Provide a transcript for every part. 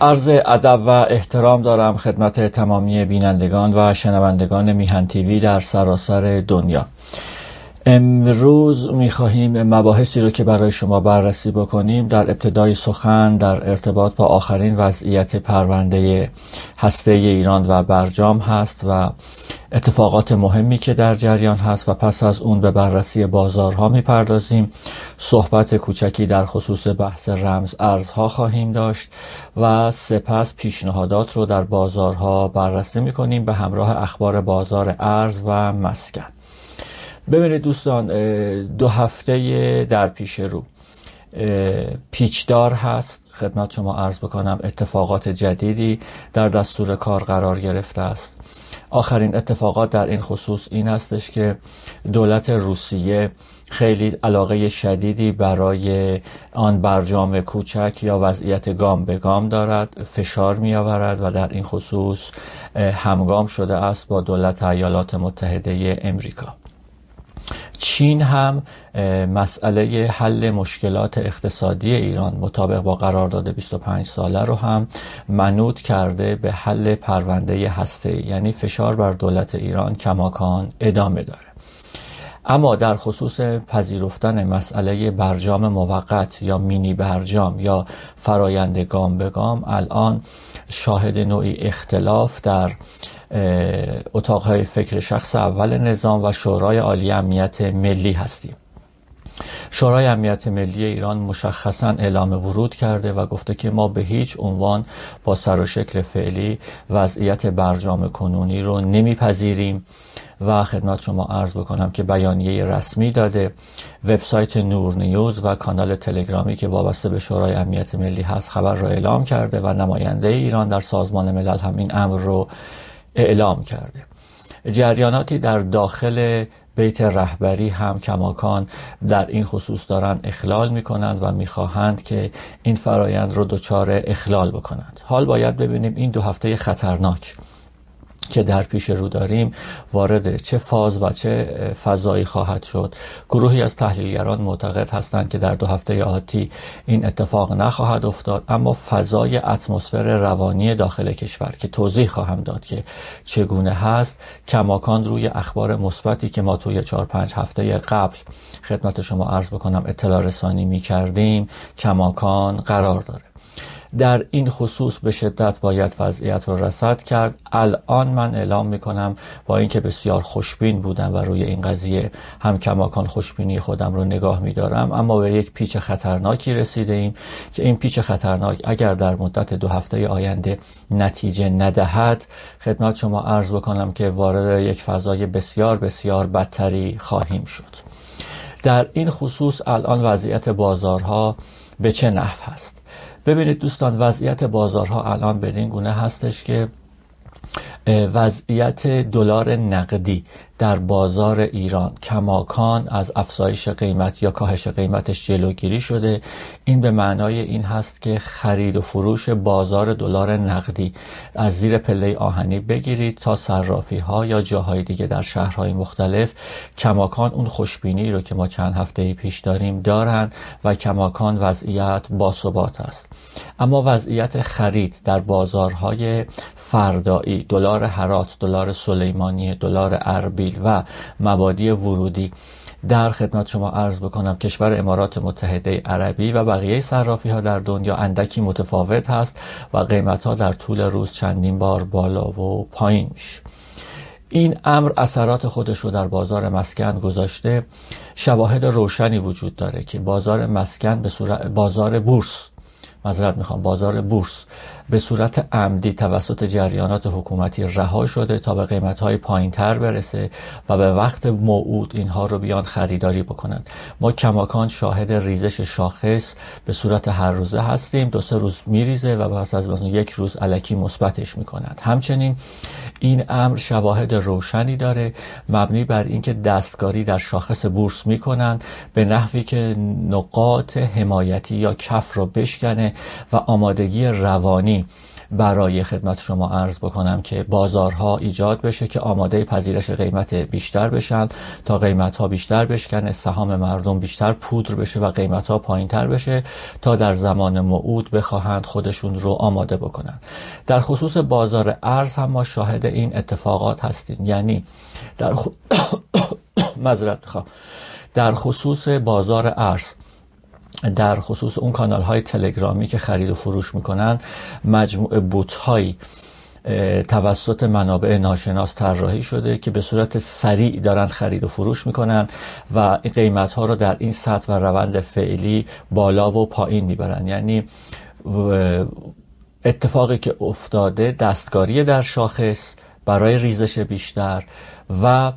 عرض ادب و احترام دارم خدمت تمامی بینندگان و شنوندگان میهن تیوی در سراسر دنیا. امروز می‌خواهیم مباحثی رو که برای شما بررسی بکنیم در ابتدای سخن در ارتباط با آخرین وضعیت پرونده هسته ایران و برجام هست و اتفاقات مهمی که در جریان هست و پس از اون به بررسی بازارها می‌پردازیم. صحبت کوچکی در خصوص بحث رمز ارزها خواهیم داشت و سپس پیشنهادات رو در بازارها بررسی می‌کنیم. به همراه اخبار بازار ارز و مسکن. ببینید دوستان دو هفته در پیش رو پیچدار هست. خدمت شما عرض بکنم اتفاقات جدیدی در دستور کار قرار گرفته است. آخرین اتفاقات در این خصوص این هستش که دولت روسیه خیلی علاقه شدیدی برای آن برجام کوچک یا وضعیت گام به گام دارد فشار می آورد و در این خصوص همگام شده است با دولت ایالات متحده امریکا. چین هم مسئله حل مشکلات اقتصادی ایران مطابق با قرارداد 25 ساله رو هم منوط کرده به حل پرونده هسته. یعنی فشار بر دولت ایران کماکان ادامه داره. اما در خصوص پذیرفتن مسئله برجام موقت یا مینی برجام یا فرایند گام به گام الان شاهد نوعی اختلاف در اتاقهای فکر شخص اول نظام و شورای عالی امنیت ملی هستیم. شورای امنیت ملی ایران مشخصا اعلام ورود کرده و گفته که ما به هیچ عنوان با سر و شکل فعلی وضعیت برجام کنونی رو نمیپذیریم. و خدمت شما عرض بکنم که بیانیه رسمی داده. وبسایت نور نیوز و کانال تلگرامی که وابسته به شورای امنیت ملی هست خبر را اعلام کرده و نماینده ایران در سازمان ملل هم این امر رو اعلام کرده. جریاناتی در داخل بیت رهبری هم کماکان در این خصوص دارن اخلال می‌کنند و می‌خواهند که این فرایند رو دچار اخلال بکنند. حال باید ببینیم این دو هفته خطرناک که در پیش رو داریم وارد چه فاز و چه فضایی خواهد شد. گروهی از تحلیلگران معتقد هستند که در دو هفته آتی این اتفاق نخواهد افتاد اما فضای اتمسفر روانی داخل کشور که توضیح خواهم داد که چگونه هست کماکان روی اخبار مثبتی که ما توی چهار پنج هفته قبل خدمت شما عرض بکنم اطلاع رسانی می کردیم کماکان قرار داره. در این خصوص به شدت باید وضعیت رو رسد کرد. الان من اعلام می‌کنم با اینکه بسیار خوشبین بودم و روی این قضیه هم کماکان خوشبینی خودم رو نگاه میدارم اما به یک پیچ خطرناکی رسیده ایم که این پیچ خطرناک اگر در مدت دو هفته آینده نتیجه ندهد خدمت شما عرض بکنم که وارد یک فضای بسیار بسیار بدتری خواهیم شد. در این خصوص الان وضعیت بازارها به چه نحو هست ببینید دوستان وضعیت بازارها الان بدین گونه هستش که وضعیت دلار نقدی در بازار ایران. کماکان از افزایش قیمت یا کاهش قیمتش جلوگیری شده. این به معنای این هست که خرید و فروش بازار دلار نقدی از زیر پله آهنی بگیرید تا صرافی ها یا جاهای دیگه در شهرهای مختلف کماکان اون خوشبینی رو که ما چند هفته پیش داریم دارند و کماکان وضعیت باثبات است. اما وضعیت خرید در بازارهای فردایی دلار هرات دلار سلیمانی دلار و مبادی ورودی. در خدمت شما عرض بکنم کشور امارات متحده عربی و بقیه صرافی ها در دنیا اندکی متفاوت هست و قیمت ها در طول روز چندین بار بالا و پایین میشه این امر اثرات خودش رو در بازار مسکن گذاشته. شواهد روشنی وجود داره که بازار مسکن به صورت بازار بورس مذارت می‌خوام بازار بورس به صورت عمدی توسط جریانات حکومتی رها شده تا به قیمت های پایین تر برسه و به وقت موعود اینها رو بیان خریداری بکنند. ما کماکان شاهد ریزش شاخص به صورت هر روزه هستیم. دو سه روز میریزه و پس از مثلا یک روز علکی مثبتش می‌کنند همچنین این امر شواهد روشنی داره مبنی بر اینکه دستکاری در شاخص بورس می‌کنند به نحوی که نقاط حمایتی یا کف رو بشکنه و آمادگی روانی برای خدمت شما عرض بکنم که بازارها ایجاد بشه که آماده پذیرش قیمت بیشتر بشن تا قیمت ها بیشتر بشکنه سهام مردم بیشتر پودر بشه و قیمت ها پایین تر بشه تا در زمان موعود بخواهند خودشون رو آماده بکنن در خصوص بازار ارز هم ما شاهد این اتفاقات هستیم. یعنی در خ... در خصوص بازار ارز در خصوص اون کانال های تلگرامی که خرید و فروش می‌کنن مجموعه بوت های توسط منابع ناشناس طراحی شده که به صورت سریع دارن خرید و فروش می‌کنن و قیمت ها رو در این سطح و روند فعلی بالا و پایین می‌برن. یعنی اتفاقی که افتاده دستکاری در شاخص برای ریزش بیشتر و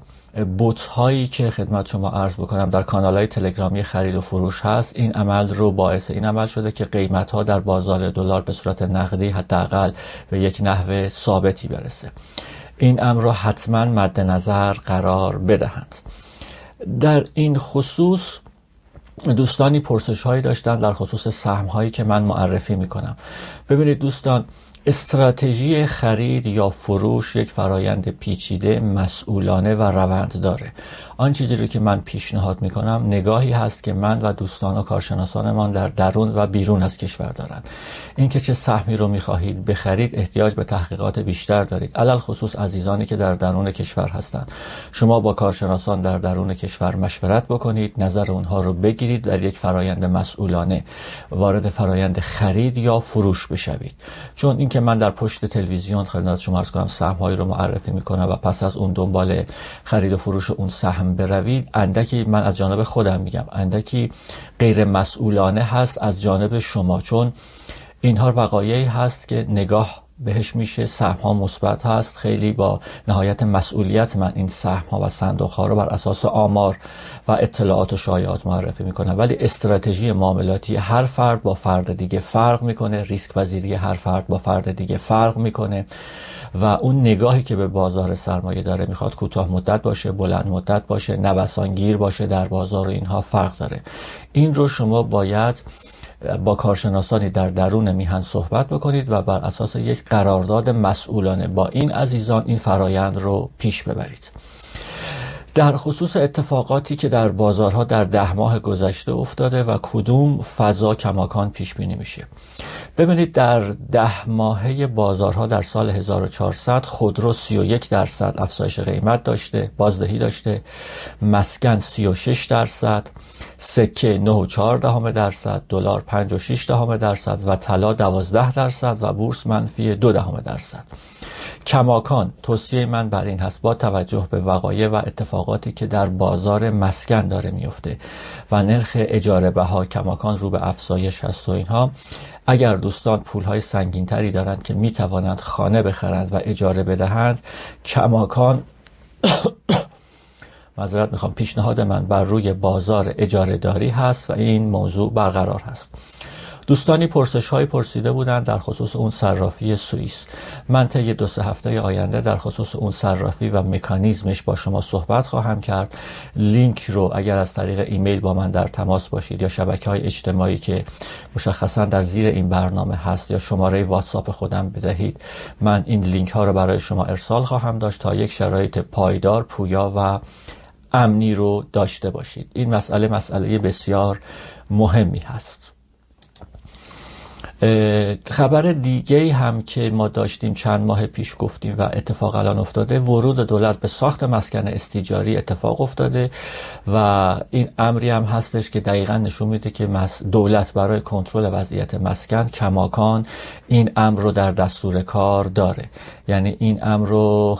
بوت هایی که خدمت شما عرض بکنم در کانال های تلگرامی خرید و فروش هست. این عمل رو باعث این عمل شده که قیمت ها در بازار دلار به صورت نقدی حداقل به یک نحو ثابتی برسه. این امر رو حتما مد نظر قرار بدهند. در این خصوص دوستانی پرسش هایی داشتن در خصوص سهم هایی که من معرفی می کنم ببینید دوستان استراتژی خرید یا فروش یک فرایند پیچیده مسئولانه و روند داره. آن چیزی رو که من پیشنهاد می‌کنم نگاهی هست که من و دوستان و کارشناسانمان در درون و بیرون از کشور دارند. اینکه چه سهمی رو می‌خواهید بخرید احتیاج به تحقیقات بیشتر دارید. علل خصوص عزیزانی که در درون کشور هستند. شما با کارشناسان در درون کشور مشورت بکنید نظر اونها رو بگیرید در یک فرایند مسئولانه وارد فرایند خرید یا فروش بشوید. چون اینکه من در پشت تلویزیون خدمت شما عرض کنم سهمهایی رو معرفی می‌کنم و پس از اون دنبال خرید و فروش اون سهم بروید اندکی من از جانب خودم میگم اندکی غیر مسئولانه هست از جانب شما چون اینها وقایعی هست که نگاه بهش میشه سهم ها مثبت هست. خیلی با نهایت مسئولیت من این سهم ها و صندوق ها رو بر اساس آمار و اطلاعات و شایعات معرفی می‌کنم. ولی استراتژی معاملاتی هر فرد با فرد دیگه فرق می‌کنه. ریسک پذیری هر فرد با فرد دیگه فرق می‌کنه. و اون نگاهی که به بازار سرمایه داره می‌خواد کوتاه مدت باشه بلند مدت باشه نوسانگیر باشه در بازار اینها فرق داره. این رو شما باید با کارشناسانی در درون میهن صحبت بکنید و بر اساس یک قرارداد مسئولانه با این عزیزان این فرایند رو پیش ببرید. در خصوص اتفاقاتی که در بازارها در ده ماه گذشته افتاده و کدوم فضا کماکان پیش بینی میشه. ببینید در ده ماهه بازارها در سال 1400 خودرو 31 درصد افزایش قیمت داشته بازدهی داشته مسکن 36 درصد سکه 9.4 درصد دلار 5.6 درصد و طلا 12 درصد و بورس منفی 2 درصد. کماکان. توصیه من بر این هست. با توجه به وقایع و اتفاقاتی که در بازار مسکن داره میفته و نرخ اجاره بها کماکان رو به افزایش هست و اینها اگر دوستان پول های سنگین تری دارند که می توانند خانه بخرند و اجاره بدهند کماکان معذرت می‌خوام پیشنهاد من بر روی بازار اجاره داری هست و این موضوع برقرار هست. دوستانی پرسش های پرسیده بودند در خصوص اون صرافی سوئیس. من طی دو سه هفته آینده در خصوص اون صرافی و مکانیزمش با شما صحبت خواهم کرد. لینک رو اگر از طریق ایمیل با من در تماس باشید یا شبکه های اجتماعی که مشخصا در زیر این برنامه هست یا شماره واتساپ خودم بدهید من این لینک ها رو برای شما ارسال خواهم داشت تا یک شرایط پایدار پویا و امنی رو داشته باشید. این مسئله مسئله بسیار مهمی هست. خبر دیگه هم که ما داشتیم چند ماه پیش گفتیم و اتفاق الان افتاده ورود دولت به ساخت مسکن استیجاری اتفاق افتاده و این امری هم هستش که دقیقا نشون میده که دولت برای کنترل وضعیت مسکن کماکان این امر رو در دستور کار داره. یعنی این امر رو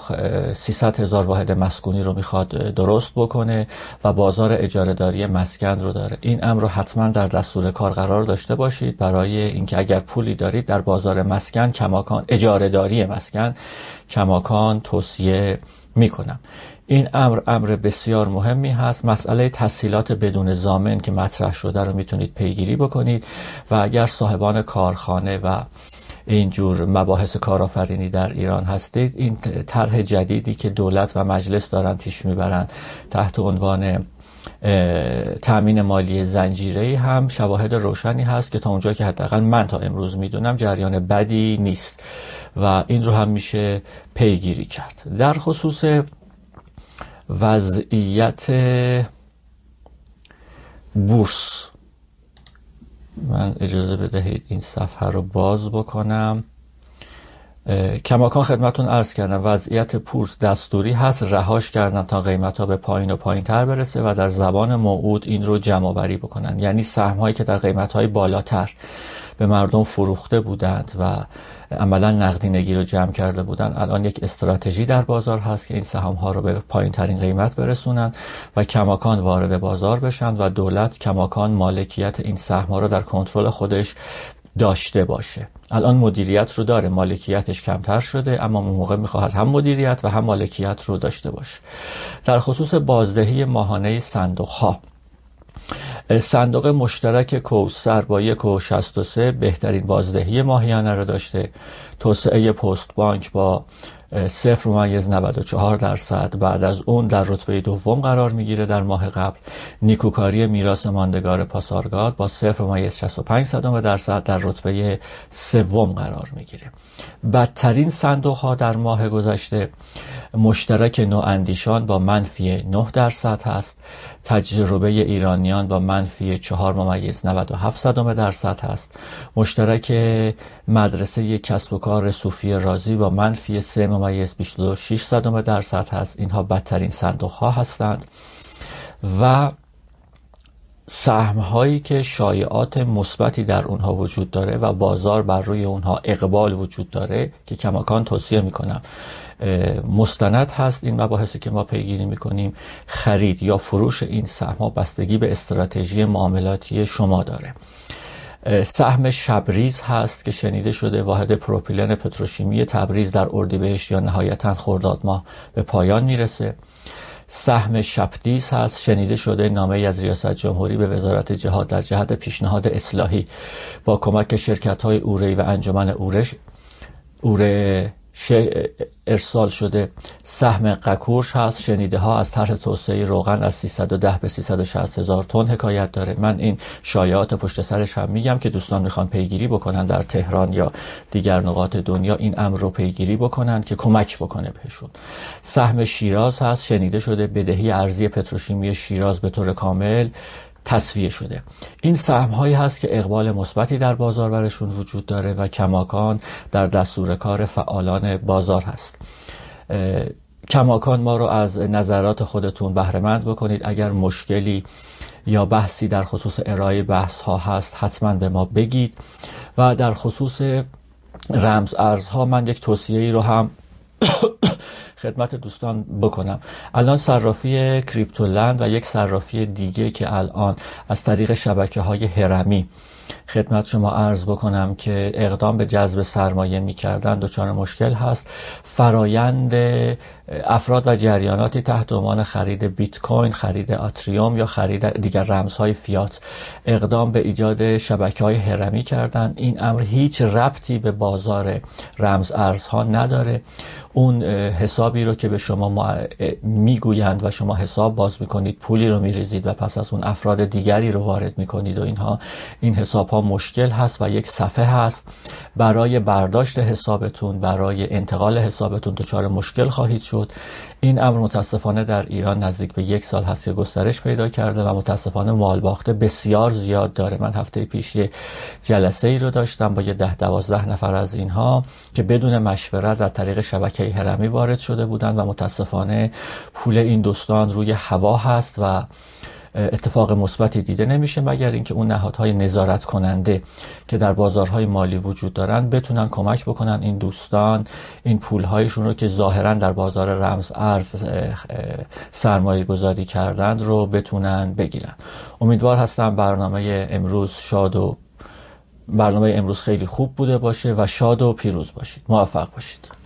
300 هزار واحد مسکونی رو می‌خواد درست بکنه و بازار اجاره داری مسکن رو داره. این امر رو حتما در دستور کار قرار داشته باشید برای اینکه اگر پولی دارید در بازار مسکن کماکان اجاره داری مسکن کماکان توصیه می‌کنم. این امر امر بسیار مهمی هست. مسئله تسهیلات بدون زامن که مطرح شده رو می‌تونید پیگیری بکنید و اگر صاحبان کارخانه و اینجور مباحث کارآفرینی در ایران هستید این طرح جدیدی که دولت و مجلس دارن پیش می‌برند تحت عنوان تأمین مالی زنجیره هم شواهد روشنی هست که تا اونجا که حداقل من تا امروز می‌دونم جریان بدی نیست و این رو هم میشه پیگیری کرد. در خصوص وضعیت بورس من اجازه بدهید این صفحه رو باز بکنم. کماکان خدمتون ارز کردم وضعیت پورس دستوری هست رهاش کردن تا قیمت ها به پایین و پایین تر برسه و در زبان موعود این رو جمع بکنن. یعنی سهم هایی که در قیمت های بالاتر به مردم فروخته بودند و عملا نقدینگی رو جمع کرده بودند الان یک استراتژی در بازار هست که این سهام ها رو به پایین ترین قیمت برسونن و کماکان وارد بازار بشن و دولت کماکان مالکیت این سهم ها رو در کنترل خودش داشته باشه. الان مدیریت رو داره مالکیتش کمتر شده اما موقع می‌خواهد هم مدیریت و هم مالکیت رو داشته باشه. در خصوص بازدهی ماهانه صندوق ها صندوق مشترک کوسر با یک بهترین بازدهی ماهیانه رو داشته. توسعه پست بانک با صفر ممیز 94 درصد. بعد از اون در رتبه دوم قرار می‌گیره در ماه قبل. نیکوکاری میراث ماندگار پاسارگاد با صفر ممیز 65 صدم درصد در رتبه سوم قرار می‌گیره. بدترین صندوق ها در ماه گذشته مشترک نواندیشان با منفی 9 درصد هست. تجربه ایرانیان با منفی 4 ممیز 97 صدم درصد هست. مشترک مدرسه کسب و کار صوفی رازی با منفی 3 ممیز 26 صدم درصد هست. اینها بدترین صندوق ها هستند. و سهم هایی که شایعات مثبتی در اونها وجود داره و بازار بر روی اونها اقبال وجود داره که کماکان توصیه می‌کنم مستند هست این مباحثی که ما پیگیری می‌کنیم خرید یا فروش این سهم ها بستگی به استراتژی معاملاتی شما داره. سهم شبریز هست که شنیده شده واحد پروپیلن پتروشیمی تبریز در اردیبهشت یا نهایتا خرداد ماه به پایان می‌رسه. سهم شپدیس هست شنیده شده نامه از ریاست جمهوری به وزارت جهاد در جهت پیشنهاد اصلاحی. با کمک شرکت های اوره و انجمن اورش اوره ارسال شده. سهم قکورش هست. شنیده ها از طرح توسعه روغن از 310 به 360 هزار تن حکایت داره. من این شایعات پشت سرش هم میگم که دوستان می‌خوان پیگیری بکنن در تهران یا دیگر نقاط دنیا. این امر رو پیگیری بکنن که کمک بکنه بهشون. سهم شیراز هست. شنیده شده بدهی ارزی پتروشیمی شیراز به طور کامل. تصویه شده. این سهم هایی هست که اقبال مثبتی در بازار برشون وجود داره و کماکان در دستور کار فعالان بازار هست. کماکان ما رو از نظرات خودتون بهرهمند بکنید. اگر مشکلی یا بحثی در خصوص ارائه بحث ها هست حتما به ما بگید. و در خصوص رمز ارزها من یک توصیه ای رو هم خدمت دوستان بکنم. الان صرافی کریپتولند و یک صرافی دیگه که الان از طریق شبکه های هرمی خدمت شما عرض بکنم که اقدام به جذب سرمایه می‌کردن دچار مشکل هست. فرایند افراد و جریاناتی تحت عنوان خرید بیت کوین خرید آتریوم یا خرید دیگر رمزهای فیات اقدام به ایجاد شبکه های هرمی کردن. این امر هیچ ربطی به بازار رمز ارزها نداره. اون حسابی رو که به شما می‌گویند و شما حساب باز می‌کنید پولی رو میریزید و پس از اون افراد دیگری رو وارد می‌کنید و اینها این حساب ها مشکل هست و یک صفحه هست. برای برداشت حسابتون برای انتقال حسابتون دچار مشکل خواهید شد. این امر متاسفانه در ایران نزدیک به یک سال هست که گسترش پیدا کرده و متاسفانه مال باخته بسیار زیاد داره. من هفته پیش یه جلسه ای رو داشتم با یه ده دوازده نفر از اینها که بدون مشورت در طریق شبکه هرمی وارد شده بودند و متاسفانه پول این دوستان روی هوا هست و اتفاق مثبتی دیده نمیشه مگر اینکه اون نهادهای نظارت کننده که در بازارهای مالی وجود دارن بتونن کمک بکنن این دوستان این پولهایشون رو که ظاهرا در بازار رمز ارز سرمایه گذاری کردند رو بتونن بگیرن. امیدوار هستم برنامه امروز شاد و برنامه امروز خیلی خوب بوده باشه و شاد و پیروز باشید. موفق باشید.